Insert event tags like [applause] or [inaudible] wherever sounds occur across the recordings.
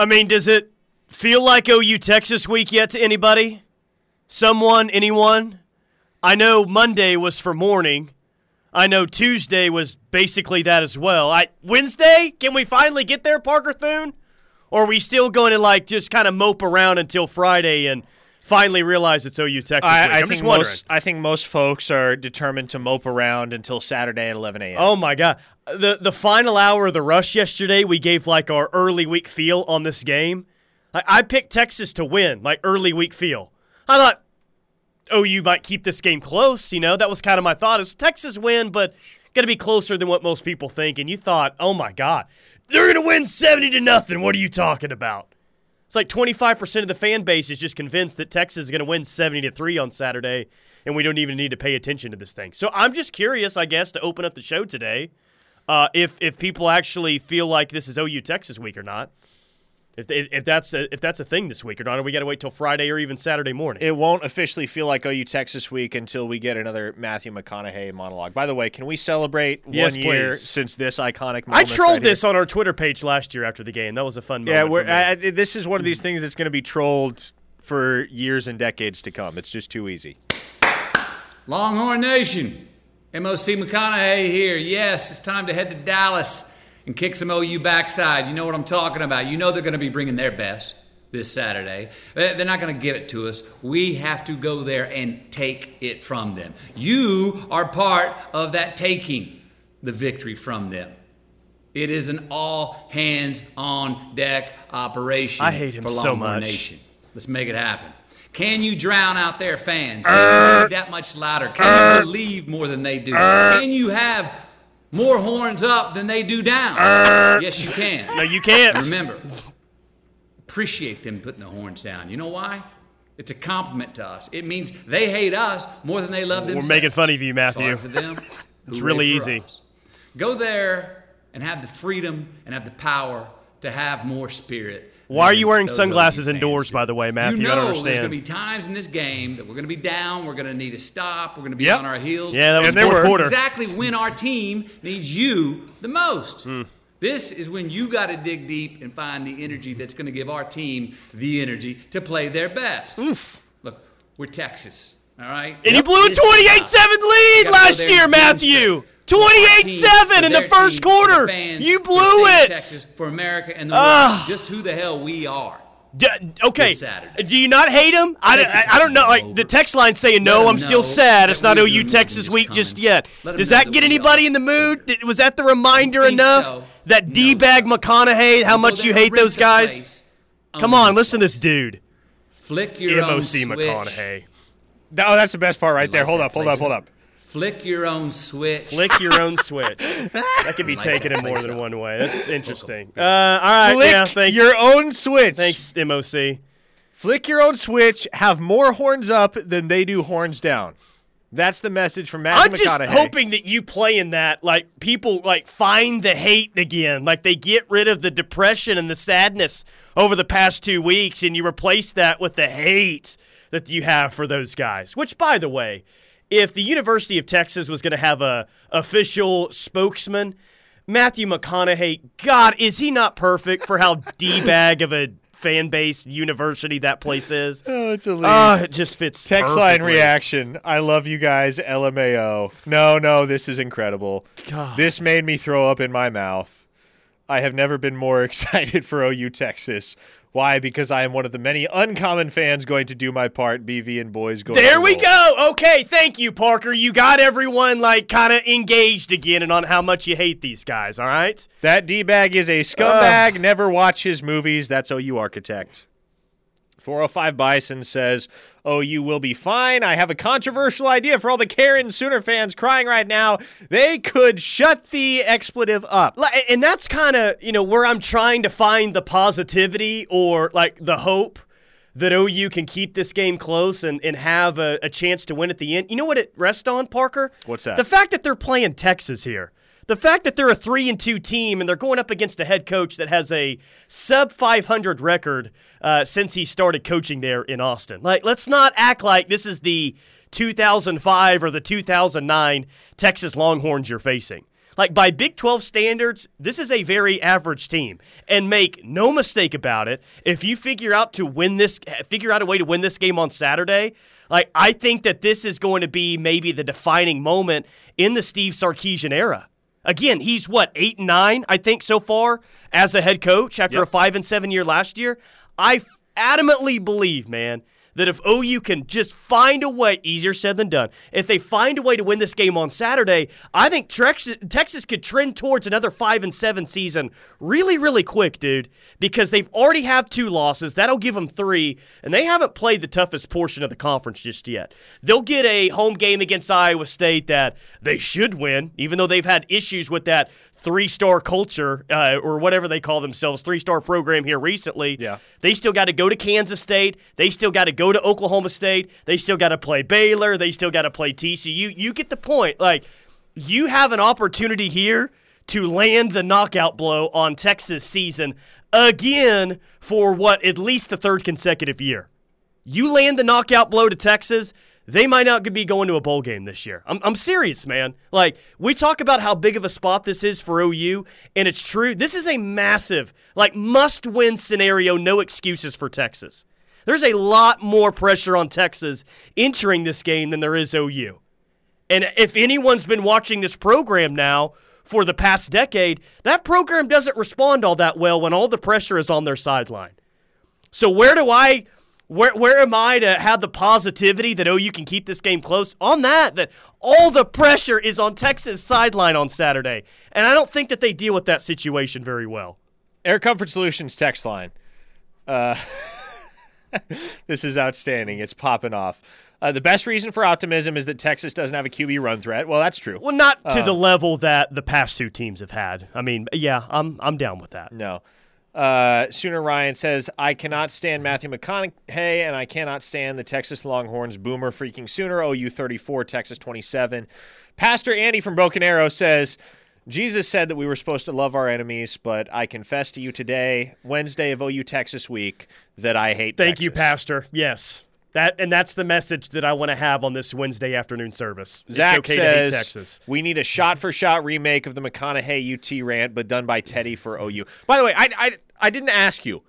I mean, does it feel like OU Texas week yet to anybody? Someone, anyone? I know Monday was for morning. I know Tuesday was basically that as well. I Wednesday, can we finally get there, Parker Thune? Or are we still going to like just kind of mope around until Friday and finally realize it's OU Texas? I? I I'm think just wondering. most. I think most folks are determined to mope around until Saturday at 11 a.m. Oh my god. The the final hour of the rush yesterday, we gave like our early week feel on this game. I, I picked Texas to win, like early week feel. I thought OU might keep this game close, you know. That was kind of my thought. Is Texas win, but gonna be closer than what most people think. And you thought, oh my God, they're gonna win 70 to nothing. What are you talking about? It's like 25% of the fan base is just convinced that Texas is going to win 70 to 3 on Saturday, and we don't even need to pay attention to this thing. So I'm just curious, I guess, to open up the show today, uh, if if people actually feel like this is OU Texas week or not. If, if, if that's a, if that's a thing this week or not, or we got to wait till Friday or even Saturday morning. It won't officially feel like OU Texas week until we get another Matthew McConaughey monologue. By the way, can we celebrate Yes, one year since this iconic moment? I trolled right here? this on our Twitter page last year after the game. That was a fun Yeah, we're, for me. I, I- this is one of these things that's going to be trolled for years and decades to come. It's just too easy. Longhorn Nation, MOC McConaughey here. Yes, it's time to head to Dallas and kick some OU backside. You know what I'm talking about. You know they're going to be bringing their best this Saturday. They- They're not going to give it to us. We have to go there and take it from them. You are part of that taking the victory from them. It is an all hands on deck operation I hate him for so much. Nation. Let's make it happen. Can you drown out their fans? Can you be that much louder? Can you believe more than they do? Can you have more horns up than they do down? Yes, you can. no, you can't. Remember, appreciate them putting the horns down. You know why? It's a compliment to us. It means they hate us more than they love them. We're making fun of you, Matthew. Sorry for them. [laughs] It's really easy. us. Go there and have the freedom and have the power to have more spirit. Why are you wearing sunglasses indoors, do. by the way, Matthew? You know understand. there's going to be times in this game that we're going to be down. We're going to need to stop. We're going to be Yep. on our heels. Yeah, that was And fourth this quarter. Exactly when our team needs you the most. Hmm. This is when you got to dig deep and find the energy that's going to give our team the energy to play their best. Look, we're Texas, all right? And you blew a 28 7 lead last year, Matthew. Demonstrate. 28 7 in the first quarter. fans, You blew the state of it. Texas, for America and the Ah. world. Just who the hell we are. D- okay. Do you not hate him? I, I, I don't know. Like the text line saying no, I'm still sad. It's not we're OU Texas week just yet. Does that get anybody in the mood? Was that the reminder enough? so? That No, D bag sir. McConaughey, how much you hate those guys? place. Come on, listen to this dude. Flick your MOC. McConaughey. Oh, that's the best part right there. Hold up, hold up, hold up. Flick your own switch. Flick your own switch. [laughs] That could be like taken that in more than up. one way. That's interesting. Uh, all right, Flick yeah, thank your own switch. Thanks, MOC. Flick your own switch. Have more horns up than they do horns down. That's the message from Matthew I'm just McConaughey. hoping that you play in that, like people like find the hate again, like they get rid of the depression and the sadness over the past two weeks, and you replace that with the hate that you have for those guys. Which, by the way, if the University of Texas was going to have a official spokesman, Matthew McConaughey, God, is he not perfect for how [laughs] d bag of a fan base university that place is? [laughs] Oh, it's a. Oh, it just fits. Text line reaction. I love you guys. LMAO. No, no, this is incredible. God. This made me throw up in my mouth. I have never been more [laughs] excited for OU Texas. Why? Because I am one of the many uncommon fans going to do my part. BV and boys going. There we roll. go. Okay, thank you, Parker. You got everyone like kind of engaged again and on how much you hate these guys. All right. That D bag is a scumbag. Never watch his movies. That's OU architect. 405 Bison says, Oh, you will be fine. I have a controversial idea for all the Karen Sooner fans crying right now. They could shut the expletive up. And that's kind of you know where I'm trying to find the positivity or like the hope that OU can keep this game close and, and have a, a chance to win at the end. You know what it rests on, Parker? What's that? The fact that they're playing Texas here. The fact that they're a three and two team and they're going up against a head coach that has a sub 500 record uh, since he started coaching there in Austin. Like, let's not act like this is the 2005 or the 2009 Texas Longhorns you're facing. Like by Big 12 standards, this is a very average team. And make no mistake about it, if you figure out to win this figure out a way to win this game on Saturday, like I think that this is going to be maybe the defining moment in the Steve Sarkisian era. Again, he's what, 8 and 9 I think so far as a head coach after Yep. a 5 and 7 year last year. I f- adamantly believe, man, that if OU can just find a way, easier said than done, if they find a way to win this game on Saturday, I think Texas, could trend towards another five and seven season really, really quick, dude. Because they've already have two losses, that'll give them three, and they haven't played the toughest portion of the conference just yet. They'll get a home game against Iowa State that they should win, even though they've had issues with that three star culture uh, or whatever they call themselves, three star program here recently. Yeah. They still got to go to Kansas State. They still got to go to Oklahoma State. They still got to play Baylor. They still got to play TCU. You get the point. Like, you have an opportunity here to land the knockout blow on Texas season again for what, at least the third consecutive year. You land the knockout blow to Texas, they might not be going to a bowl game this year. I'm, I'm serious, man. Like, we talk about how big of a spot this is for OU, and it's true. This is a massive, like, must win scenario, no excuses for Texas. There's a lot more pressure on Texas entering this game than there is OU. And if anyone's been watching this program now for the past decade, that program doesn't respond all that well when all the pressure is on their sideline. So where do I where where am I to have the positivity that oh you can keep this game close? On that that all the pressure is on Texas sideline on Saturday. And I don't think that they deal with that situation very well. Air Comfort Solutions text line. Uh, [laughs] this is outstanding. It's popping off. Uh, the best reason for optimism is that Texas doesn't have a QB run threat. Well, that's true. Well, not to the level that the past two teams have had. I mean, yeah, I'm I'm down with that. No. Uh, Sooner Ryan says, I cannot stand Matthew McConaughey and I cannot stand the Texas Longhorns boomer freaking Sooner. OU 34, Texas 27. Pastor Andy from Broken Arrow says, Jesus said that we were supposed to love our enemies, but I confess to you today, Wednesday of OU Texas week, that I hate Thank you, Pastor. Yes. That and that's the message that I want to have on this Wednesday afternoon service. Zach it's okay says we need a shot-for-shot remake of the McConaughey UT rant, but done by Teddy for OU. By the way, I, I, I didn't ask you.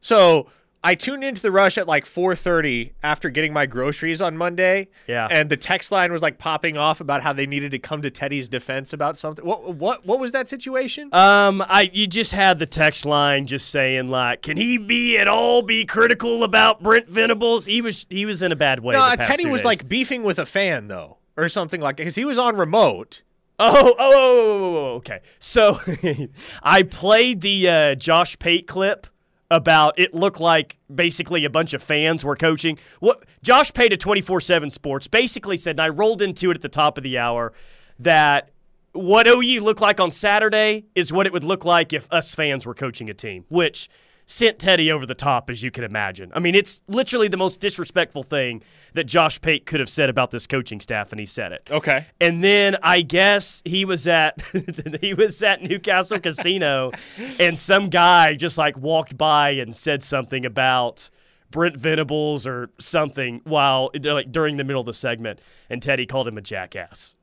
So I tuned into the rush at like 4:30 after getting my groceries on Monday. Yeah. and the text line was like popping off about how they needed to come to Teddy's defense about something. What what what was that situation? Um, I you just had the text line just saying like, can he be at all be critical about Brent Venables? He was he was in a bad way. no, the past Teddy was days. like beefing with a fan though, or something like because he was on remote. Oh, oh, oh, oh, oh, okay. So [laughs] I played the uh, Josh Pate clip about it looked like basically a bunch of fans were coaching. What Josh Pate at 24/7 Sports basically said, and I rolled into it at the top of the hour that what OU looked like on Saturday is what it would look like if us fans were coaching a team, which sent Teddy over the top, as you can imagine. I mean, it's literally the most disrespectful thing that Josh Pate could have said about this coaching staff, and he said it. Okay. And then I guess he was at [laughs] he was at Newcastle Casino, [laughs] and some guy just like walked by and said something about Brent Venables or something while like during the middle of the segment, and Teddy called him a jackass.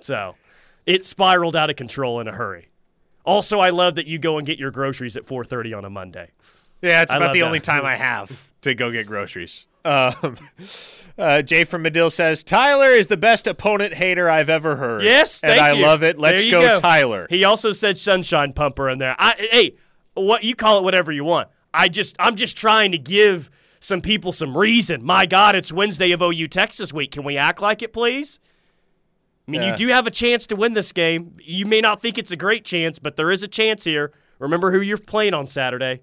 So it spiraled out of control in a hurry. Also, I love that you go and get your groceries at 4:30 on a Monday. Yeah, it's I about the that. only time I have to go get groceries. Um, [laughs] uh, Jay from Medill says Tyler is the best opponent hater I've ever heard. Yes, and I you. love it. Let's you go, Tyler. He also said sunshine pumper in there. I, hey, what you call it, whatever you want. I just, I'm just trying to give some people some reason. My God, it's Wednesday of OU Texas week. Can we act like it, please? I mean, Yeah. you do have a chance to win this game. You may not think it's a great chance, but there is a chance here. Remember who you're playing on Saturday.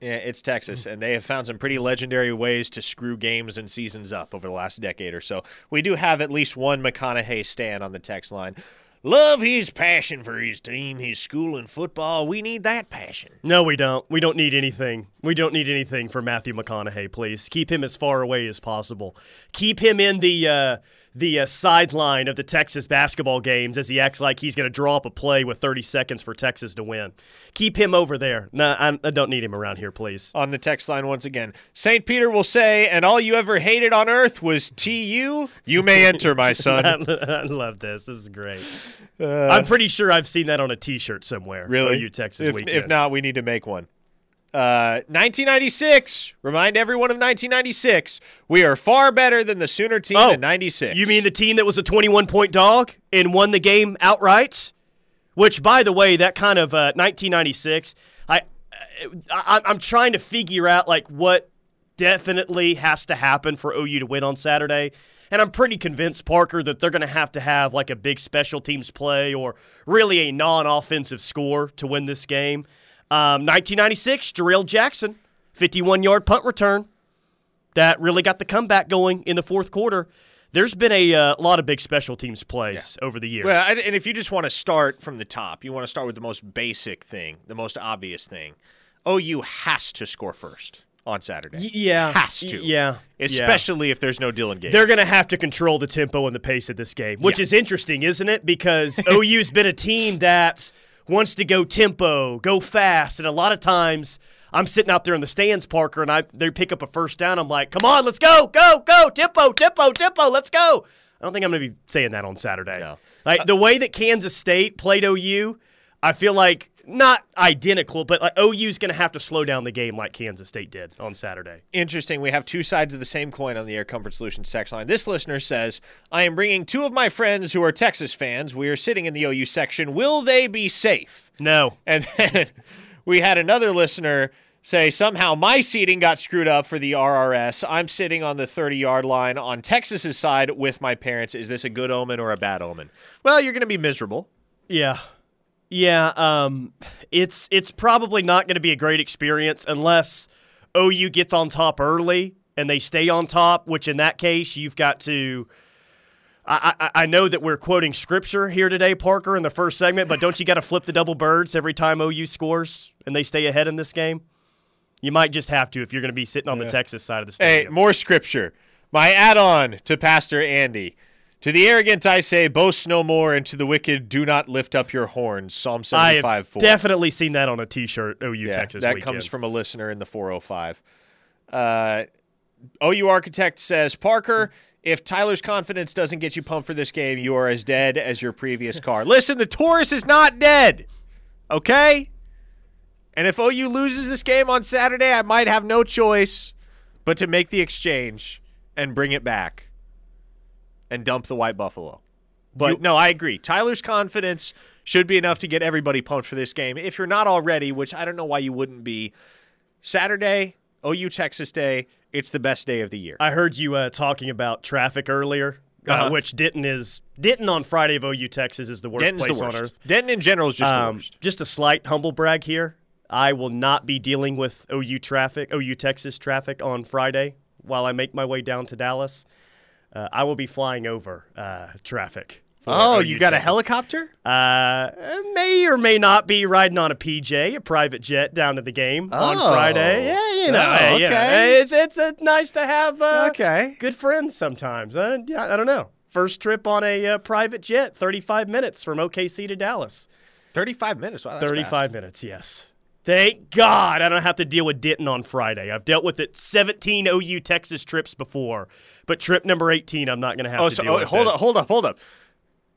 Yeah, it's Texas, and they have found some pretty legendary ways to screw games and seasons up over the last decade or so. We do have at least one McConaughey stand on the text line. Love his passion for his team, his school, and football. We need that passion. No, we don't. We don't need anything. We don't need anything for Matthew McConaughey, please. Keep him as far away as possible. Keep him in the uh, the uh, sideline of the Texas basketball games as he acts like he's going to draw up a play with 30 seconds for Texas to win. Keep him over there. No, I, I don't need him around here, please. On the text line once again, St. Peter will say, and all you ever hated on earth was TU? You may enter, my [laughs] son. I love this. This is great. Uh, I'm pretty sure I've seen that on a T-shirt somewhere. Really? you Texas if, weekend. if not, we need to make one. Uh, 1996. Remind everyone of 1996. We are far better than the Sooner team Oh, in 96. You mean the team that was a 21 point dog and won the game outright? Which, by the way, that kind of uh, 1996. I, I I'm trying to figure out like what definitely has to happen for OU to win on Saturday. And I'm pretty convinced, Parker, that they're going to have to have like a big special teams play or really a non offensive score to win this game. Um, 1996, Jarrail Jackson, 51 yard punt return that really got the comeback going in the fourth quarter. There's been a uh, lot of big special teams plays over the years. Well, and if you just want to start from the top, you want to start with the most basic thing, the most obvious thing. OU has to score first on Saturday. Yeah, Has to. Yeah, Especially if there's no Dylan Gates. They're going to have to control the tempo and the pace of this game, which Yeah. is interesting, isn't it? Because OU's been a team that wants to go tempo, go fast, and a lot of times I'm sitting out there in the stands, Parker, and I they pick up a first down. I'm like, "Come on, let's go, go, go, tempo, tempo, tempo, let's go." I don't think I'm going to be saying that on Saturday. No. Like uh, the way that Kansas State played OU, I feel like not identical, but like OU's going to have to slow down the game like Kansas State did on Saturday. Interesting. We have two sides of the same coin on the Air Comfort Solutions text line. This listener says, I am bringing two of my friends who are Texas fans. We are sitting in the OU section. Will they be safe? No. And then [laughs] we had another listener say, somehow my seating got screwed up for the RRS. I'm sitting on the 30 yard line on Texas's side with my parents. Is this a good omen or a bad omen? Well, you're going to be miserable. Yeah. Yeah, um it's it's probably not going to be a great experience unless OU gets on top early and they stay on top, which in that case you've got to I, I, I know that we're quoting scripture here today, Parker, in the first segment, but don't you got to flip the double birds every time OU scores and they stay ahead in this game? You might just have to if you're going to be sitting on the Texas side of the state. Hey, more scripture. My add on to Pastor Andy. To the arrogant I say, boast no more, and to the wicked, do not lift up your horns. Psalm I 75 have 4. definitely seen that on a T-shirt. OU yeah, Texas that weekend. comes from a listener in the 405. Uh, OU Architect says, Parker, if Tyler's confidence doesn't get you pumped for this game, you are as dead as your previous [laughs] car. Listen, the Taurus is not dead, okay? And if OU loses this game on Saturday, I might have no choice but to make the exchange and bring it back and dump the White Buffalo. But no, I agree. Tyler's confidence should be enough to get everybody pumped for this game. If you're not already, which I don't know why you wouldn't be, Saturday, OU Texas Day, it's the best day of the year. I heard you uh, talking about traffic earlier, uh, Uh-huh. which Denton is Denton on Friday of OU Texas is the worst Denton's place the worst. on earth. Denton in general is just Um, just a slight humble brag here. I will not be dealing with OU traffic, OU Texas traffic on Friday while I make my way down to Dallas. Uh, I will be flying over uh, traffic. Oh, OU you got a helicopter? Uh, may or may not be riding on a PJ, a private jet, down to the game on Oh. Friday. Yeah, you know, Oh, hey, you know, okay. it's it's uh, nice to have. Uh, Okay. good friends sometimes. I, I don't know. First trip on a uh, private jet, 35 minutes from OKC to Dallas. 35 minutes. Wow, that's 35 fast. minutes, yes. Thank God I don't have to deal with Denton on Friday. I've dealt with it 17 OU Texas trips before, but trip number 18 I'm not going to have Oh, to so deal oh, with. hold it. up, hold up, hold up.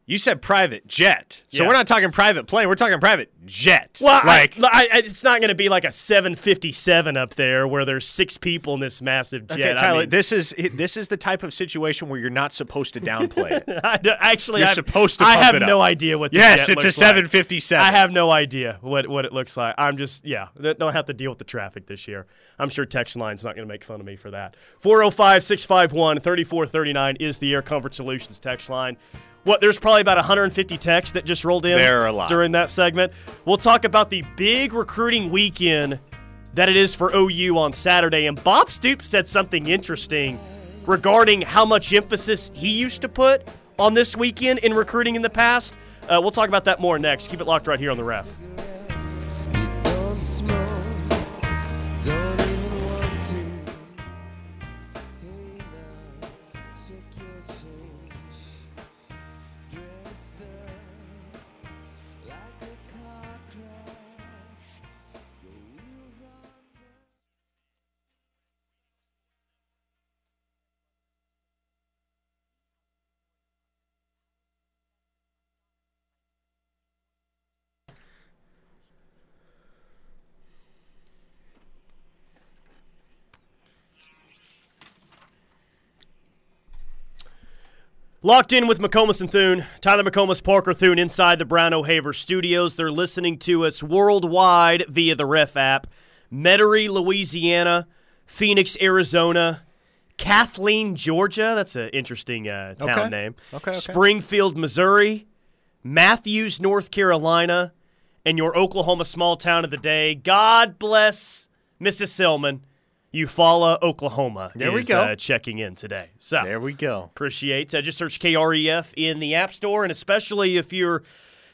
You said private jet. So Yeah. we're not talking private plane. We're talking private jet. Well, like, I, I, it's not going to be like a 757 up there where there's six people in this massive jet. okay, I Tyler, mean, this is this is the type of situation where you're not supposed to downplay it. [laughs] I actually, You're I, supposed to I have no idea what. The yes, it's a looks like. 757. I have no idea what, what it looks like. I'm just, yeah, don't have to deal with the traffic this year. I'm sure Text Line's not going to make fun of me for that. 405 651 3439 is the Air Comfort Solutions text line. What, there's probably about 150 texts that just rolled in There are a lot. during that segment. We'll talk about the big recruiting weekend that it is for OU on Saturday. And Bob Stoops said something interesting regarding how much emphasis he used to put on this weekend in recruiting in the past. Uh, we'll talk about that more next. Keep it locked right here on the ref. Locked in with McComas and Thune. Tyler McComas, Parker Thune inside the Brown O'Haver studios. They're listening to us worldwide via the Ref app. Metairie, Louisiana, Phoenix, Arizona, Kathleen, Georgia. That's an interesting uh, town Okay. name. Okay, okay. Springfield, Missouri, Matthews, North Carolina, and your Oklahoma small town of the day. God bless Mrs. Silman. Eufaula, Oklahoma. There we go. Uh, checking in today. So There we go. appreciate. Uh, just search KREF in the App Store, and especially if you're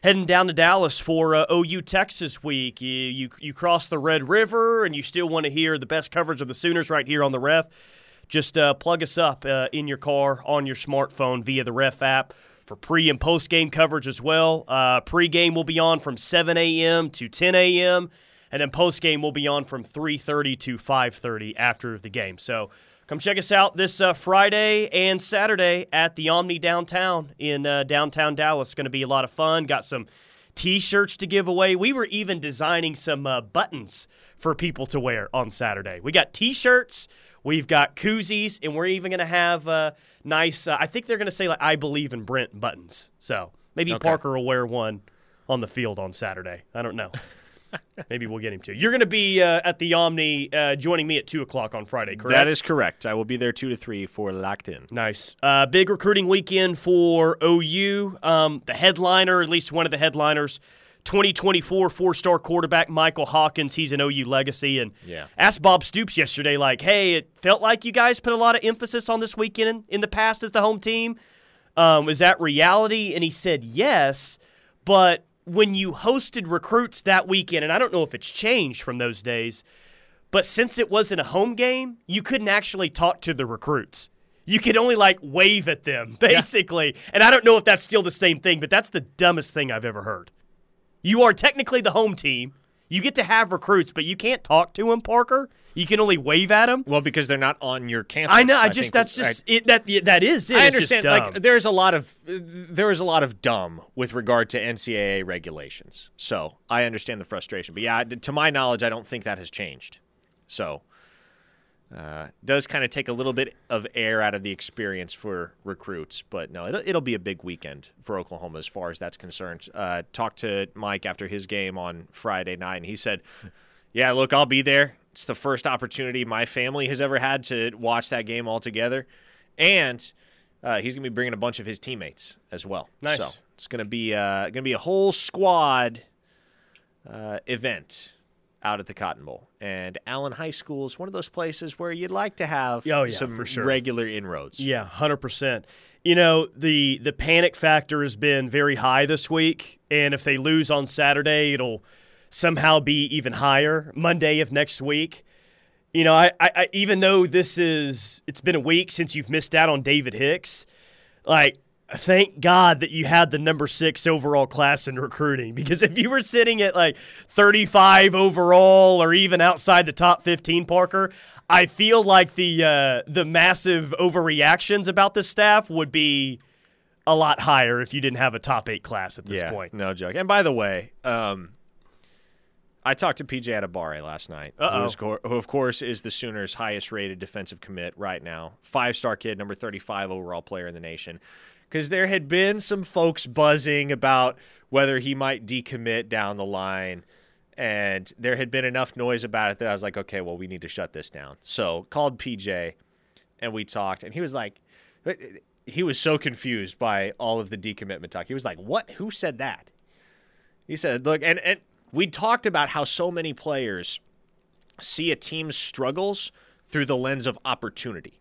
heading down to Dallas for uh, OU Texas week, you, you you cross the Red River, and you still want to hear the best coverage of the Sooners right here on the Ref. Just uh, plug us up uh, in your car on your smartphone via the Ref app for pre and post game coverage as well. Uh, pre game will be on from 7 a.m. to 10 a.m. and then post game will be on from 3:30 to 5:30 after the game. So come check us out this uh, Friday and Saturday at the Omni downtown in uh, downtown Dallas. It's going to be a lot of fun. Got some T-shirts to give away. We were even designing some uh, buttons for people to wear on Saturday. We got T-shirts. We've got koozies, and we're even going to have uh, nice. Uh, I think they're going to say like "I believe in Brent" buttons. So maybe Okay. Parker will wear one on the field on Saturday. I don't know. [laughs] maybe we'll get him to. You're going to be uh, at the Omni, uh, joining me at two o'clock on Friday. Correct? That is correct. I will be there two to three for locked in. Nice. Uh, big recruiting weekend for OU. Um, the headliner, at least one of the headliners, 2024 four star quarterback Michael Hawkins. He's an OU legacy. And Yeah. asked Bob Stoops yesterday, like, hey, it felt like you guys put a lot of emphasis on this weekend in, in the past as the home team. Um, is that reality? And he said yes, but when you hosted recruits that weekend, and I don't know if it's changed from those days, but since it wasn't a home game, you couldn't actually talk to the recruits. You could only like wave at them, [laughs] basically. And I don't know if that's still the same thing, but that's the dumbest thing I've ever heard. You are technically the home team. You get to have recruits, but you can't talk to them, Parker. You can only wave at them. Well, because they're not on your campus. I know. I, think just that's I- just it. That that is it. I understand. Like, there's a lot of there is a lot of dumb with regard to NCAA regulations. So I understand the frustration. But yeah, to my knowledge, I don't think that has changed. So uh, does kind of take a little bit of air out of the experience for recruits. But no, it'll, it'll be a big weekend for Oklahoma as far as that's concerned. Uh, talked to Mike after his game on Friday night, and he said, "Yeah, look, I'll be there. It's the first opportunity my family has ever had to watch that game all together, and." Uh, he's gonna be bringing a bunch of his teammates as well. Nice. So it's gonna be uh, gonna be a whole squad uh, event out at the Cotton Bowl. And Allen High School is one of those places where you'd like to have Oh, yeah, some for sure. regular inroads. Yeah, hundred percent. You know the the panic factor has been very high this week, and if they lose on Saturday, it'll somehow be even higher Monday of next week. You know, I, I even though this is it's been a week since you've missed out on David Hicks, like thank God that you had the number six overall class in recruiting because if you were sitting at like 35 overall or even outside the top 15, Parker, I feel like the uh, the massive overreactions about the staff would be a lot higher if you didn't have a top eight class at this yeah, point. no joke. And by the way, um, I talked to PJ Adebawore last night, who, who of course is the Sooners' highest-rated defensive commit right now, five-star kid, number 35 overall player in the nation. Because there had been some folks buzzing about whether he might decommit down the line, and there had been enough noise about it that I was like, okay, well, we need to shut this down. So called PJ, and we talked, and he was like, uh, uh, he was so confused by all of the decommitment talk. He was like, "What? Who said that?" He said, "Look, and and we talked about how so many players see a team's struggles through the lens of opportunity.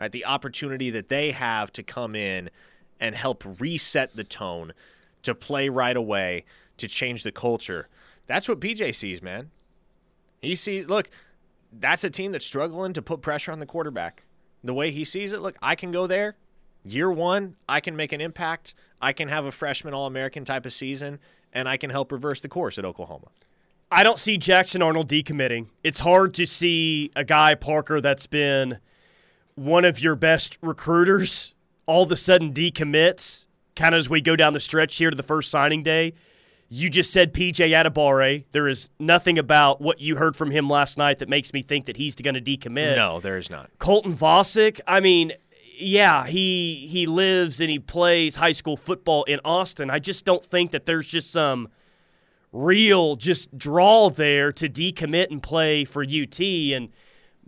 Right? The opportunity that they have to come in and help reset the tone, to play right away, to change the culture. That's what PJ sees, man. He sees, look, that's a team that's struggling to put pressure on the quarterback. The way he sees it, look, I can go there. Year one, I can make an impact. I can have a freshman All American type of season, and I can help reverse the course at Oklahoma. I don't see Jackson Arnold decommitting. It's hard to see a guy, Parker, that's been one of your best recruiters all of a sudden decommits, kind of as we go down the stretch here to the first signing day. You just said PJ Adebawore. There is nothing about what you heard from him last night that makes me think that he's going to decommit. No, there is not. Colton Vasek, I mean, yeah, he he lives and he plays high school football in Austin. I just don't think that there's just some real just draw there to decommit and play for UT and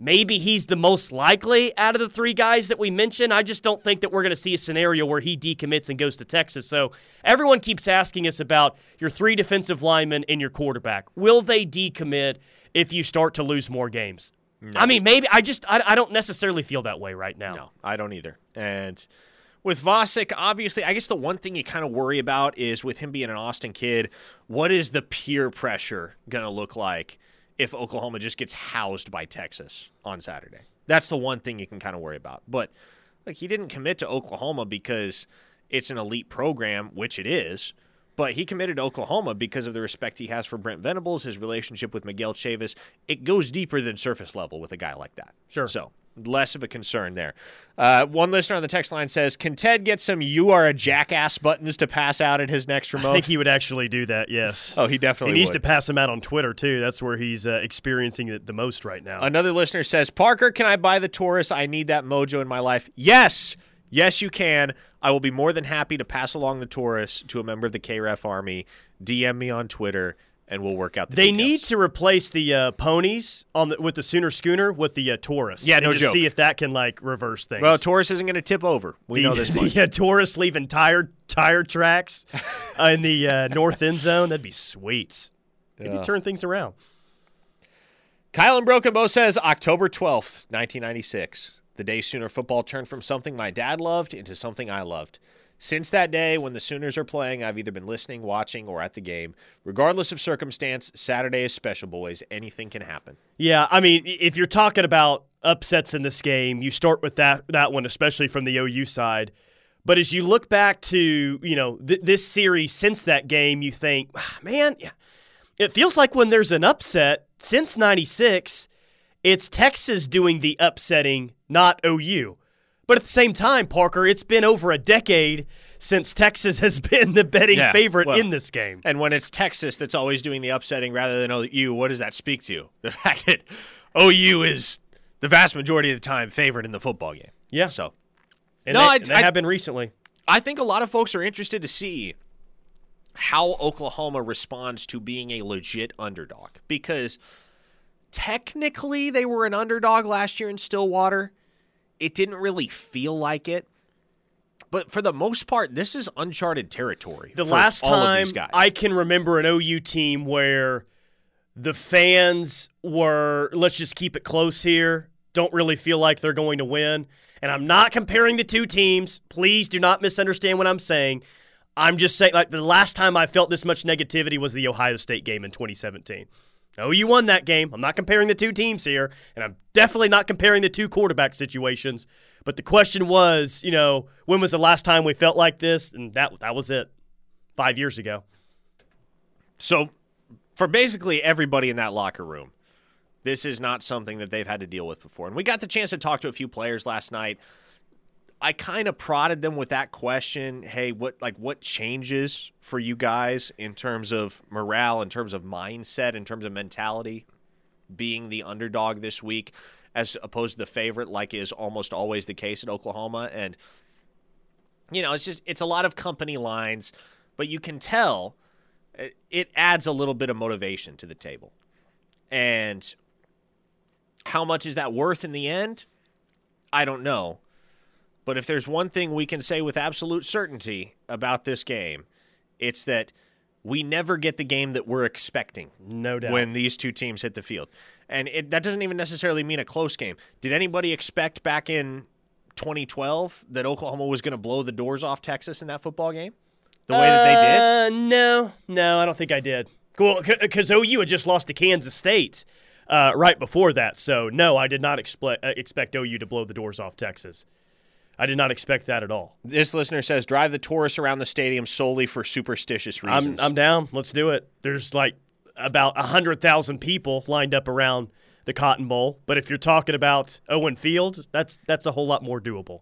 maybe he's the most likely out of the three guys that we mentioned. I just don't think that we're going to see a scenario where he decommits and goes to Texas. So everyone keeps asking us about your three defensive linemen and your quarterback. Will they decommit if you start to lose more games? I mean, maybe I just I, I don't necessarily feel that way right now. No, I don't either. And with Vasek, obviously, I guess the one thing you kind of worry about is with him being an Austin kid, what is the peer pressure going to look like if Oklahoma just gets housed by Texas on Saturday? That's the one thing you can kind of worry about. But like he didn't commit to Oklahoma because it's an elite program, which it is. But he committed to Oklahoma because of the respect he has for Brent Venables, his relationship with Miguel Chavis. It goes deeper than surface level with a guy like that. Sure. So less of a concern there. Uh, one listener on the text line says, "Can Ted get some "You are a jackass" buttons to pass out at his next remote?" I think he would actually do that. Yes. [laughs] oh, he definitely he needs would. to pass them out on Twitter too. That's where he's uh, experiencing it the most right now. Another listener says, Parker, can I buy the Taurus? I need that mojo in my life. Yes. Yes, you can. I will be more than happy to pass along the Taurus to a member of the KREF Army. DM me on Twitter, and we'll work out the They details. need to replace the uh, ponies on the, with the Sooner Schooner with the uh, Taurus. Yeah, and no just joke. See if that can like reverse things. Well, Taurus isn't going to tip over. We the, know this [laughs] much. Uh, Taurus leaving tire tire tracks uh, [laughs] in the uh, north end zone. That'd be sweet. Maybe turn things around. Kyle and Broken Bow says October 12th, 1996. The day Sooner football turned from something my dad loved into something I loved. Since that day, when the Sooners are playing, I've either been listening, watching, or at the game. Regardless of circumstance, Saturday is special, boys. Anything can happen. Yeah, I mean, if you're talking about upsets in this game, you start with that that one, especially from the OU side. But as you look back to you know th- this series since that game, you think, "Ah, man, it feels like when there's an upset since '96, it's Texas doing the upsetting, not OU. But at the same time, Parker, it's been over a decade since Texas [laughs] has been the betting Yeah, favorite well, in this game. And when it's Texas that's always doing the upsetting rather than OU, what does that speak to? [laughs] The fact that OU is the vast majority of the time favored in the football game. Yeah. So And No, they, I- and they I- have been recently. I think a lot of folks are interested to see how Oklahoma responds to being a legit underdog because technically they were an underdog last year in Stillwater. It didn't really feel like it. But for the most part, this is uncharted territory. The last all of time these guys. I can remember an OU team where the fans were, let's just keep it close here, don't really feel like they're going to win. And I'm not comparing the two teams. Please do not misunderstand what I'm saying. I'm just saying, like, the last time I felt this much negativity was the Ohio State game in 2017. OU won that game. I'm not comparing the two teams here, and I'm definitely not comparing the two quarterback situations. But the question was, you know, when was the last time we felt like this? And that that was it, five years ago. So, for basically everybody in that locker room, this is not something that they've had to deal with before. And we got the chance to talk to a few players last night. I kind of prodded them with that question, "Hey, what like what changes for you guys in terms of morale, in terms of mindset, in terms of mentality being the underdog this week as opposed to the favorite like is almost always the case at Oklahoma?" And you know, it's just it's a lot of company lines, but you can tell it- it adds a little bit of motivation to the table. And how much is that worth in the end? I don't know. But if there's one thing we can say with absolute certainty about this game, it's that we never get the game that we're expecting No doubt. when these two teams hit the field. And it, that doesn't even necessarily mean a close game. Did anybody expect back in 2012 that Oklahoma was going to blow the doors off Texas in that football game? The way that they did? Uh, no, no, I don't think I did. Well, because OU had just lost to Kansas State uh, right before that, so no, I did not expect uh, expect OU to blow the doors off Texas. I did not expect that at all. This listener says drive the Taurus around the stadium solely for superstitious I'm reasons. I'm down. Let's do it. There's like about hundred thousand people lined up around the Cotton Bowl, but if you're talking about Owen Field, that's that's a whole lot more doable.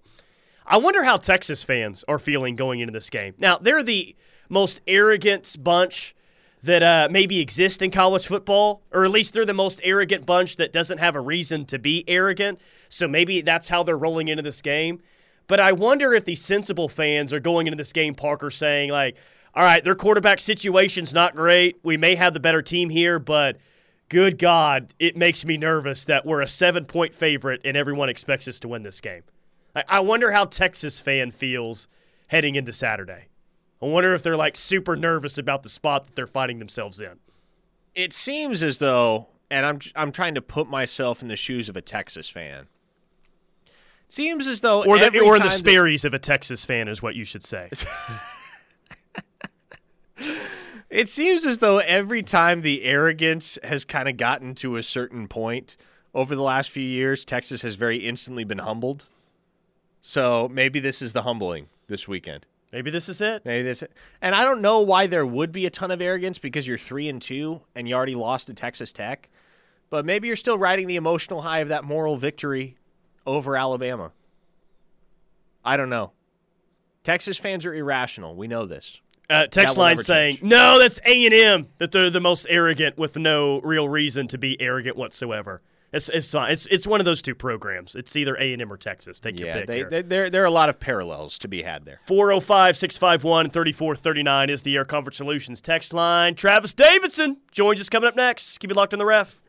I wonder how Texas fans are feeling going into this game. Now, they're the most arrogant bunch that uh, maybe exist in college football, or at least they're the most arrogant bunch that doesn't have a reason to be arrogant. So maybe that's how they're rolling into this game. But I wonder if the sensible fans are going into this game, Parker, saying, like, all right, their quarterback situation's not great. We may have the better team here, but good God, it makes me nervous that we're a seven point favorite and everyone expects us to win this game. I wonder how Texas fan feels heading into Saturday. I wonder if they're like super nervous about the spot that they're finding themselves in. It seems as though, and I'm I'm trying to put myself in the shoes of a Texas fan. Seems as though Or the, every or the Sperry's of a Texas fan is what you should say. [laughs] It seems as though every time the arrogance has kind of gotten to a certain point over the last few years, Texas has very instantly been humbled. So maybe this is the humbling this weekend. Maybe this is it. Maybe this, It. and I don't know why there would be a ton of arrogance because you're three and two and you already lost to Texas Tech, but maybe you're still riding the emotional high of that moral victory over Alabama. I don't know. Texas fans are irrational. We know this. Uh, text line saying, change. "No, that's A and M. That they're the most arrogant with no real reason to be arrogant whatsoever." It's it's. It's it's one of those two programs. It's either A and M or Texas. Take your pick. they, here. they, there there are a lot of parallels to be had there. 405 651 3439 is the Air Comfort Solutions text line. Travis Davidson joins us coming up next. Keep it locked on the ref.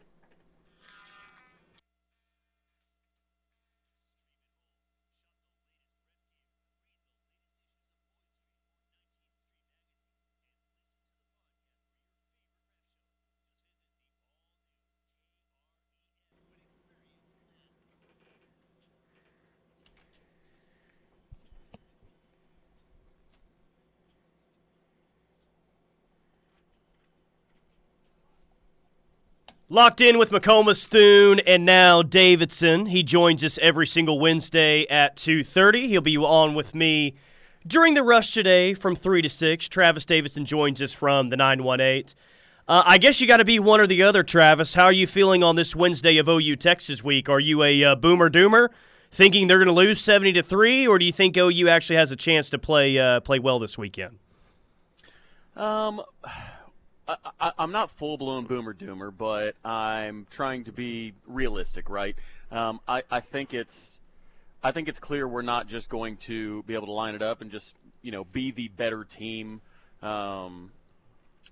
Locked in with McComas, Thune, and now Davidson. He joins us every single Wednesday at 2.30. He'll be on with me during the rush today from 3 to 6. Travis Davidson joins us from the 918. Uh, I guess you got to be one or the other, Travis. How are you feeling on this Wednesday of OU Texas week? Are you a uh, boomer doomer, thinking they're going to lose 70 to 3, or do you think OU actually has a chance to play uh, play well this weekend? Um, I, I'm not full blown boomer doomer, but I'm trying to be realistic, right? Um, I, I think it's I think it's clear we're not just going to be able to line it up and just you know be the better team, um,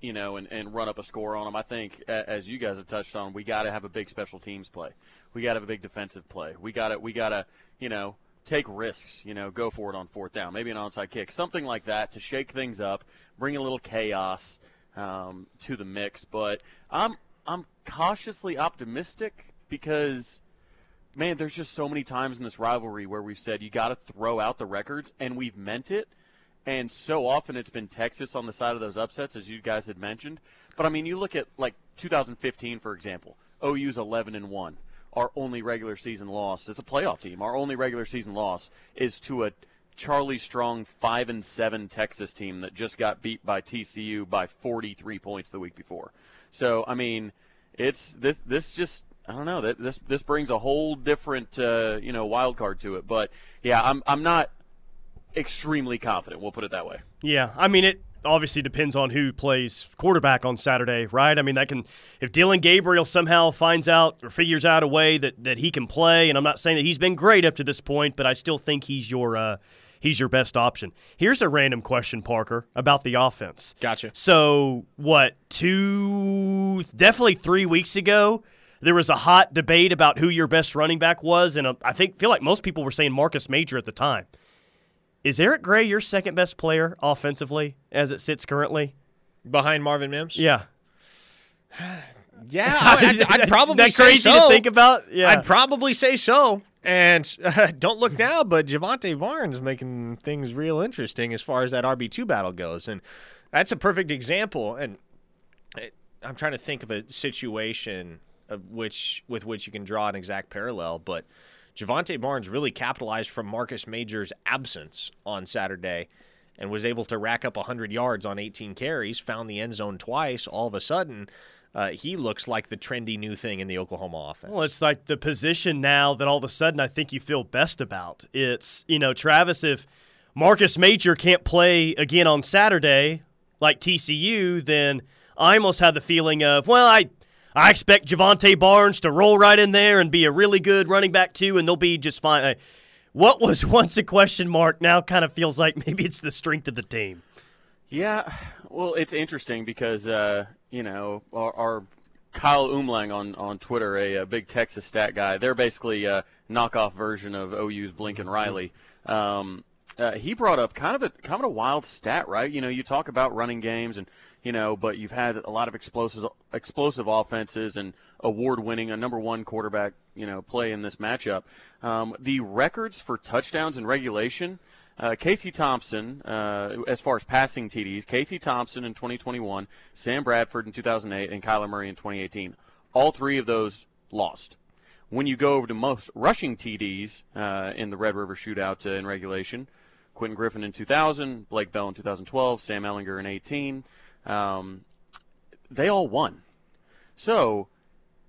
you know, and, and run up a score on them. I think as you guys have touched on, we got to have a big special teams play. We got to have a big defensive play. We got to we got to you know take risks. You know, go for it on fourth down, maybe an onside kick, something like that to shake things up, bring a little chaos um, to the mix. But I'm I'm cautiously optimistic because man, there's just so many times in this rivalry where we've said you got to throw out the records, and we've meant it. And so often it's been Texas on the side of those upsets, as you guys had mentioned. But I mean, you look at like 2015, for example. OU's 11 and one. Our only regular season loss. It's a playoff team. Our only regular season loss is to a Charlie Strong five and seven Texas team that just got beat by TCU by 43 points the week before. So I mean, it's this this just I don't know that this this brings a whole different uh, you know wild card to it. But yeah, I'm I'm not extremely confident. We'll put it that way. Yeah, I mean it obviously depends on who plays quarterback on Saturday, right? I mean that can if Dillon Gabriel somehow finds out or figures out a way that that he can play, and I'm not saying that he's been great up to this point, but I still think he's your uh, he's your best option. Here's a random question, Parker, about the offense. Gotcha. So what? Two, definitely three weeks ago, there was a hot debate about who your best running back was, and uh, I think feel like most people were saying Marcus Major at the time. Is Eric Gray your second best player offensively as it sits currently? Behind Marvin Mims? Yeah, [sighs] Yeah, [laughs] I'd, I'd probably that crazy so. to think about. Yeah, I'd probably say so. And uh, [laughs] don't look now, but Jovantae Barnes making things real interesting as far as that RB two battle goes, and that's a perfect example. And I'm trying to think of a situation of which with which you can draw an exact parallel, but Jovantae Barnes really capitalized from Marcus Major's absence on Saturday and was able to rack up 100 yards on 18 carries, found the end zone twice. All of a sudden, uh, he looks like the trendy new thing in the Oklahoma offense. Well, it's like the position now that all of a sudden I think you feel best about. It's, you know, Travis, if Marcus Major can't play again on Saturday like TCU, then I almost had the feeling of, well, I I expect Jovantae Barnes to roll right in there and be a really good running back too, and they'll be just fine. What was [laughs] once a question mark now kind of feels like maybe it's the strength of the team. Yeah, well, it's interesting because uh, you know our, our Kyle Umlang on on Twitter, a, a big Texas stat guy. They're basically a knockoff version of OU's Blinken Riley. Um, uh, he brought up kind of a kind of a wild stat, right? You know, you talk about running games and you know, but you've had a lot of explosive explosive offenses and award winning a number one quarterback, you know, play in this matchup. Um, the records for touchdowns in regulation. Uh, Casey Thompson, uh, as far as passing TDs, Casey Thompson in 2021, Sam Bradford in 2008, and Kyler Murray in 2018. All three of those lost. When you go over to most rushing TDs uh, in the Red River Shootout uh, in regulation, Quentin Griffin in 2000, Blake Bell in 2012, Sam Ehlinger in 18, um, they all won. So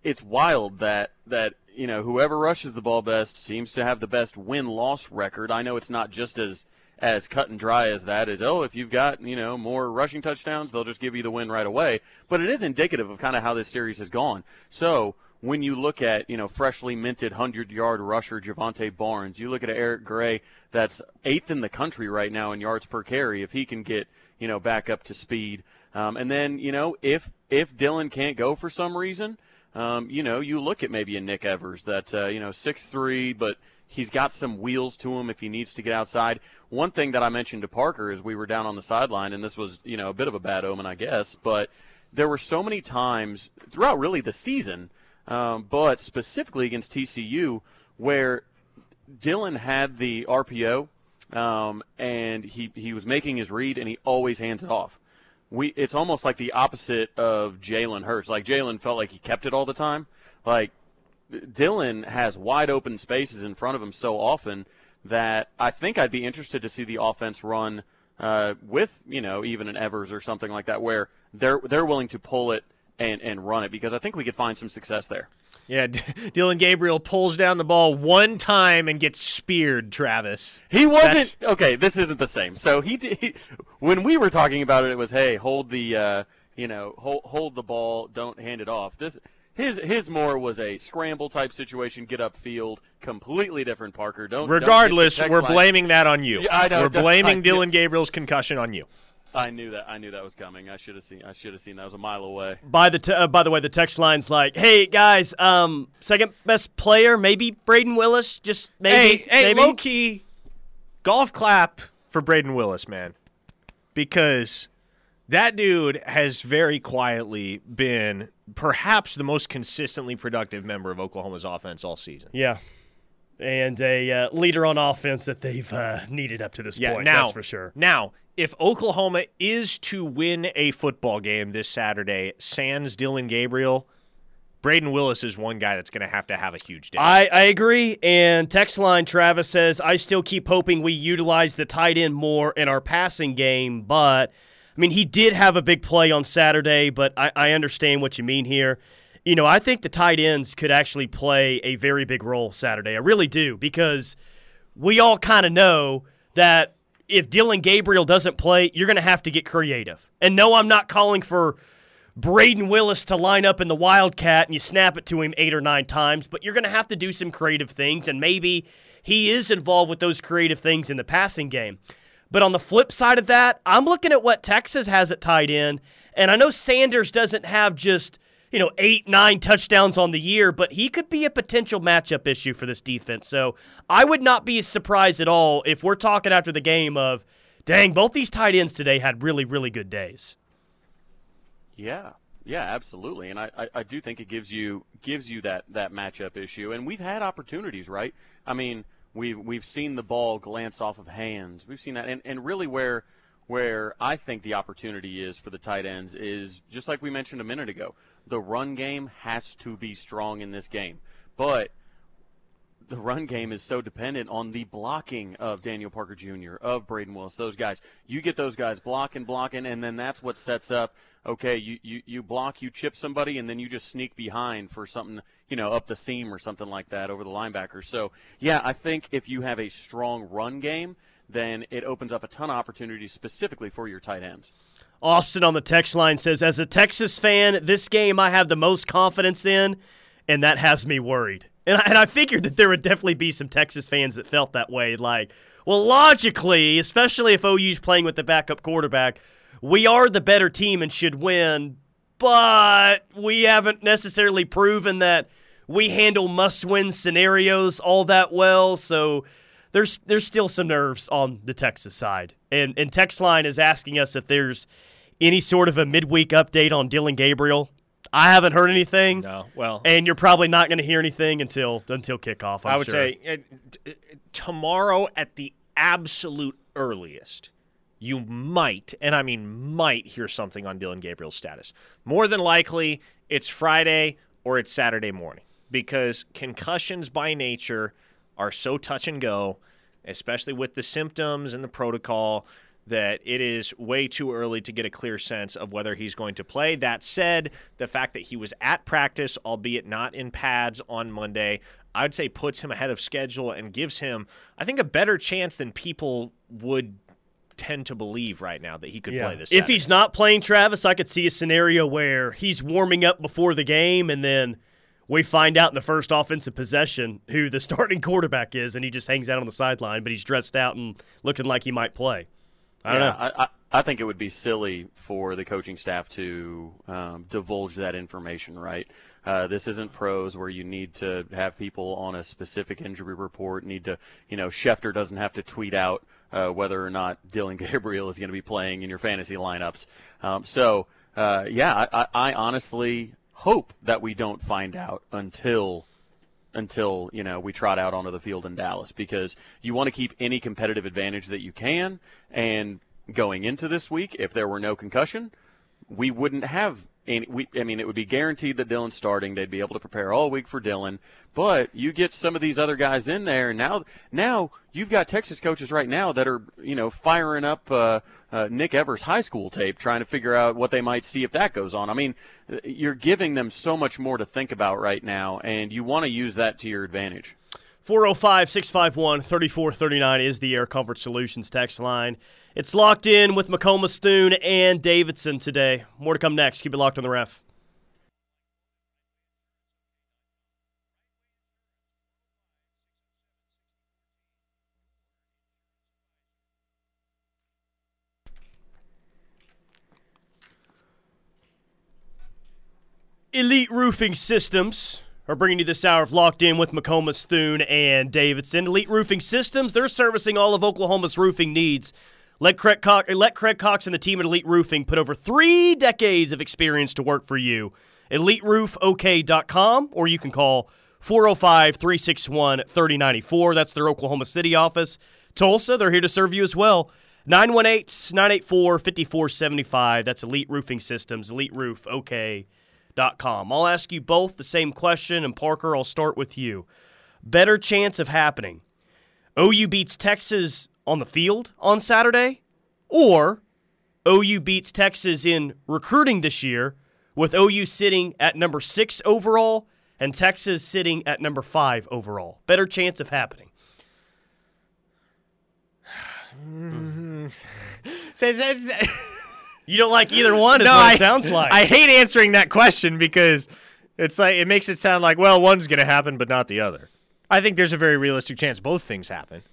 it's wild that that you know whoever rushes the ball best seems to have the best win loss record. I know it's not just as as cut and dry as that is oh if you've got you know more rushing touchdowns they'll just give you the win right away. But it is indicative of kind of how this series has gone. So when you look at you know freshly minted 100 yard rusher Jovantae Barnes you look at Eric Gray that's eighth in the country right now in yards per carry if he can get you know back up to speed. Um, and then you know if if Dillon can't go for some reason um, you know, you look at maybe a Nick Evers that uh, you know six three, but he's got some wheels to him if he needs to get outside. One thing that I mentioned to Parker is we were down on the sideline, and this was you know a bit of a bad omen, I guess, but there were so many times throughout really the season, um, but specifically against TCU, where Dillon had the RPO um, and he he was making his read, and he always hands it off we it's almost like the opposite of Jalen Hurts. Like Jalen felt like he kept it all the time. Like Dillon has wide open spaces in front of him so often that I think I'd be interested to see the offense run uh, with you know even an Evers or something like that where they're they're willing to pull it and and run it because I think we could find some success there. Yeah, D- [laughs] Dillon Gabriel pulls down the ball one time and gets speared. Travis. He wasn't okay. This isn't the same. So he, did, he when we were talking about it, it was hey, hold the uh, you know hold hold the ball, don't hand it off. This his his more was a scramble type situation, get up field, completely different. Parker, don't. don't Regardless, we're line. blaming that on you. Yeah, I know, We're [laughs] blaming I- Dillon Gabriel's concussion on you. I knew that. I knew that was coming. I should have seen. I should have seen that. I was a mile away. By the t- uh, by the way, the text line's like, "Hey guys, um, second best player, maybe Brayden Willis, just maybe, hey, hey, maybe." low key, golf clap for Brayden Willis, man, because that dude has very quietly been perhaps the most consistently productive member of Oklahoma's offense all season. Yeah, and a uh, leader on offense that they've uh, needed up to this Yeah, point. now that's for sure. Now, if Oklahoma is to win a football game this Saturday, sans Dillon Gabriel, Brayden Willis is one guy that's going to have to have a huge day. I, I agree. And text line Travis says, I still keep hoping we utilize the tight end more in our passing game. But, I mean, he did have a big play on Saturday, but I, I understand what you mean here. You know, I think the tight ends could actually play a very big role Saturday. I really do because we all kind of know that if Dillon Gabriel doesn't play, you're going to have to get creative. And no, I'm not calling for Brayden Willis to line up in the Wildcat and you snap it to him eight or nine times, but you're going to have to do some creative things, and maybe he is involved with those creative things in the passing game. But on the flip side of that, I'm looking at what Texas has at tight end, and I know Sanders doesn't have just you know eight nine touchdowns on the year, but he could be a potential matchup issue for this defense. So I would not be surprised at all if we're talking after the game of, dang, both these tight ends today had really really good days. Yeah, yeah, absolutely, and I, I, I do think it gives you gives you that that matchup issue, and we've had opportunities, right? I mean, we've we've seen the ball glance off of hands, we've seen that, and, and really where where I think the opportunity is for the tight ends is just like we mentioned a minute ago, the run game has to be strong in this game, but the run game is so dependent on the blocking of Daniel Parker Jr., of Brayden Willis, those guys. You get those guys blocking, blocking, and then that's what sets up. Okay, you, you, you block, you chip somebody, and then you just sneak behind for something, you know, up the seam or something like that over the linebacker. So, yeah, I think if you have a strong run game, then it opens up a ton of opportunities specifically for your tight ends. Austin on the text line says, as a Texas fan, this game I have the most confidence in, and that has me worried. And I, and I figured that there would definitely be some Texas fans that felt that way. Like, well, logically, especially if OU's playing with the backup quarterback, we are the better team and should win, but we haven't necessarily proven that we handle must-win scenarios all that well. So there's there's still some nerves on the Texas side. And and text line is asking us if there's any sort of a midweek update on Dillon Gabriel. I haven't heard anything. No, well, And you're probably not going to hear anything until until kickoff. I'm I would sure. say uh, uh, tomorrow at the absolute earliest, you might, and I mean might, hear something on Dillon Gabriel's status. More than likely, it's Friday or it's Saturday morning because concussions by nature are so touch and go, especially with the symptoms and the protocol. That it is way too early to get a clear sense of whether he's going to play. That said, the fact that he was at practice, albeit not in pads on Monday, I'd say puts him ahead of schedule and gives him, I think, a better chance than people would tend to believe right now that he could play this. If he's not playing Travis, I could see a scenario where he's warming up before the game and then we find out in the first offensive possession who the starting quarterback is and he just hangs out on the sideline, but he's dressed out and looking like he might play. I don't yeah, know. I, I, I think it would be silly for the coaching staff to um, divulge that information, right? Uh, this isn't pros where you need to have people on a specific injury report. Need to, you know, Schefter doesn't have to tweet out uh, whether or not Dillon [laughs] Gabriel is going to be playing in your fantasy lineups. Um, so, uh, yeah, I, I honestly hope that we don't find out until until you know we trot out onto the field in Dallas because you want to keep any competitive advantage that you can. And going into this week, if there were no concussion, we wouldn't have We, I mean, it would be guaranteed that Dillon's starting. They'd be able to prepare all week for Dillon. But you get some of these other guys in there, and now now you've got Texas coaches right now that are you know firing up uh, uh, Nick Evers' high school tape, trying to figure out what they might see if that goes on. I mean, you're giving them so much more to think about right now, and you want to use that to your advantage. 405 651 3439 is the Air Comfort Solutions text line. It's locked in with McComas Thune and Davidson today. More to come next. Keep it locked on the ref. Elite Roofing Systems are bringing you this hour of Locked In with McComas Thune and Davidson. Elite Roofing Systems, they're servicing all of Oklahoma's roofing needs. Let Craig, Cox, let Craig Cox and the team at Elite Roofing put over three decades of experience to work for you. EliteRoofOK.com, or you can call 405 361 3094. That's their Oklahoma City office. Tulsa, they're here to serve you as well. 918 984 5475. That's Elite Roofing Systems, EliteRoofOK.com. I'll ask you both the same question, and Parker, I'll start with you. Better chance of happening OU beats Texas on the field on Saturday, or OU beats Texas in recruiting this year, with OU sitting at number six overall and Texas sitting at number five overall. Better chance of happening. [sighs] You don't like either one, is no, what I, it sounds like. I hate answering that question because it's like it makes it sound like well, one's going to happen, but not the other. I think there's a very realistic chance both things happen.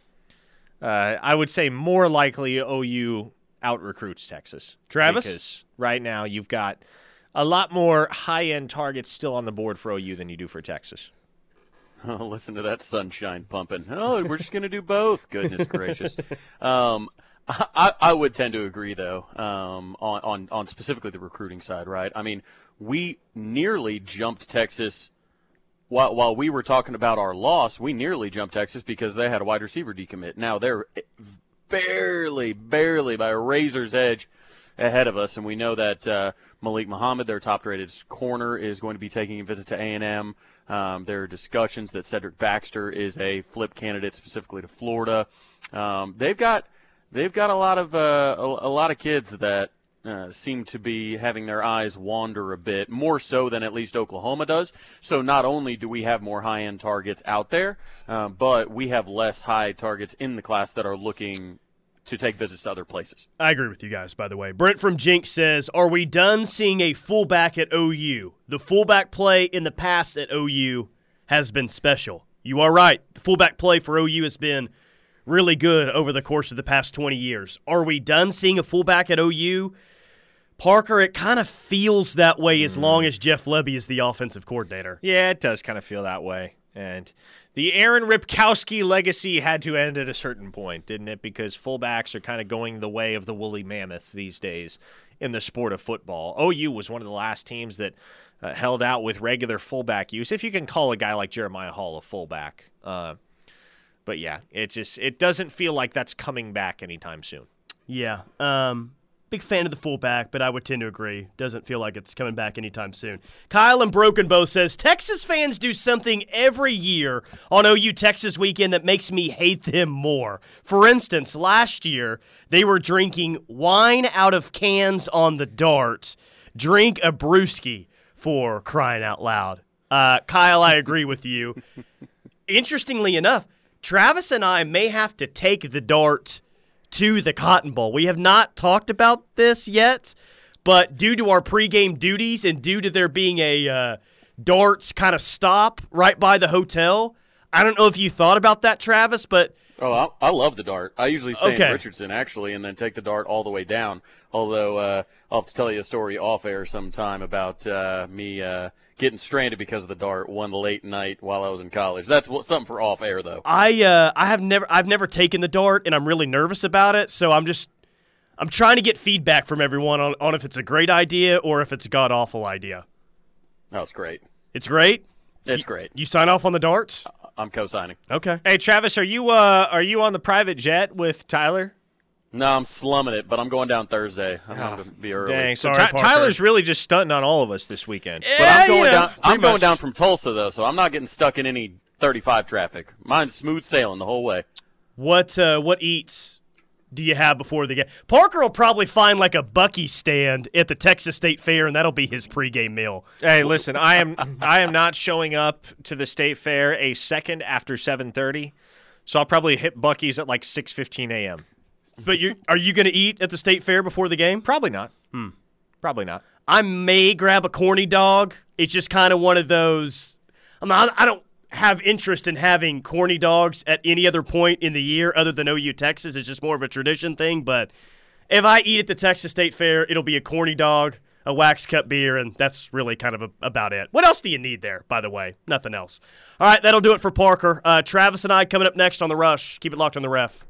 Uh, I would say more likely OU out recruits Texas. Travis? because right now you've got a lot more high end targets still on the board for OU than you do for Texas. [laughs] Oh, listen to that sunshine pumping. Oh, we're just going to do both. Goodness gracious. [laughs] Um, I, I would tend to agree, though, um, on, on, on specifically the recruiting side, right? I mean, we nearly jumped Texas. While, while we were talking about our loss, we nearly jumped Texas because they had a wide receiver decommit. Now they're barely, barely by a razor's edge ahead of us, and we know that uh, Malik Muhammad, their top-rated corner, is going to be taking a visit to A&M. Um, there are discussions that Cedric Baxter is a flip candidate specifically to Florida. Um, they've got they've got a lot of uh, a, a lot of kids that uh, seem to be having their eyes wander a bit more so than at least Oklahoma does. So not only do we have more high end targets out there, uh, but we have less high targets in the class that are looking to take visits to other places. I agree with you guys, by the way. Brent from Jenks says, Are we done seeing a fullback at OU? The fullback play in the past at OU has been special. You are right. The fullback play for OU has been really good over the course of the past 20 years. Are we done seeing a fullback at OU? Parker, it kind of feels that way as long as Jeff Lebby is the offensive coordinator. Yeah, it does kind of feel that way. And the Aaron Ripkowski legacy had to end at a certain point, didn't it? Because fullbacks are kind of going the way of the woolly mammoth these days in the sport of football. OU was one of the last teams that uh, held out with regular fullback use, if you can call a guy like Jeremiah Hall a fullback. Uh, but yeah, it just it doesn't feel like that's coming back anytime soon. Yeah. Um, big fan of the fullback, but I would tend to agree. Doesn't feel like it's coming back anytime soon. Kyle and Broken Bow says Texas fans do something every year on OU Texas weekend that makes me hate them more. For instance, last year they were drinking wine out of cans on the dart. Drink a brewski for crying out loud. Uh, Kyle, I agree with you. [laughs] Interestingly enough, Travis and I may have to take the dart to the Cotton Bowl. We have not talked about this yet, but due to our pregame duties and due to there being a uh, darts kind of stop right by the hotel, I don't know if you thought about that, Travis, but Oh, I, I love the dart. I usually stay Okay. in Richardson actually, and then take the dart all the way down. Although uh, I'll have to tell you a story off air sometime about uh, me uh, getting stranded because of the dart one late night while I was in college. That's what, something for off air though. I uh, I have never I've never taken the dart and I'm really nervous about it, so I'm just I'm trying to get feedback from everyone on, on if it's a great idea or if it's a god awful idea. That's great. It's great. It's great. You sign off on the darts? I'm co-signing. Okay. Hey, Travis, are you uh, are you on the private jet with Tyler? No, I'm slumming it, but I'm going down Thursday. I'm going to be early. Dang, so Sorry, Ty- Parker. Tyler's really just stunting on all of us this weekend. But I'm going you know, down. I'm pretty going down from Tulsa though, so I'm not getting stuck in any 35 traffic. Mine's smooth sailing the whole way. What uh, what eats do you have before the game? Parker will probably find like a Bucky stand at the Texas State Fair, and that'll be his pregame meal. Hey, listen, I am I am not showing up to the state fair a second after 7:30. So I'll probably hit Buc-ee's at like 6:15 a.m. But you are you going to eat at the State Fair before the game? Probably not. Hmm. Probably not. I may grab a corny dog. It's just kind of one of those. I'm not, I don't have interest in having corny dogs at any other point in the year other than OU Texas. It's just more of a tradition thing. But if I eat at the Texas State Fair, it'll be a corny dog, a wax cut beer, and that's really kind of a, about it. What else do you need there, by the way? Nothing else. All right, that'll do it for Parker. Uh, Travis and I coming up next on The Rush. Keep it locked on the ref.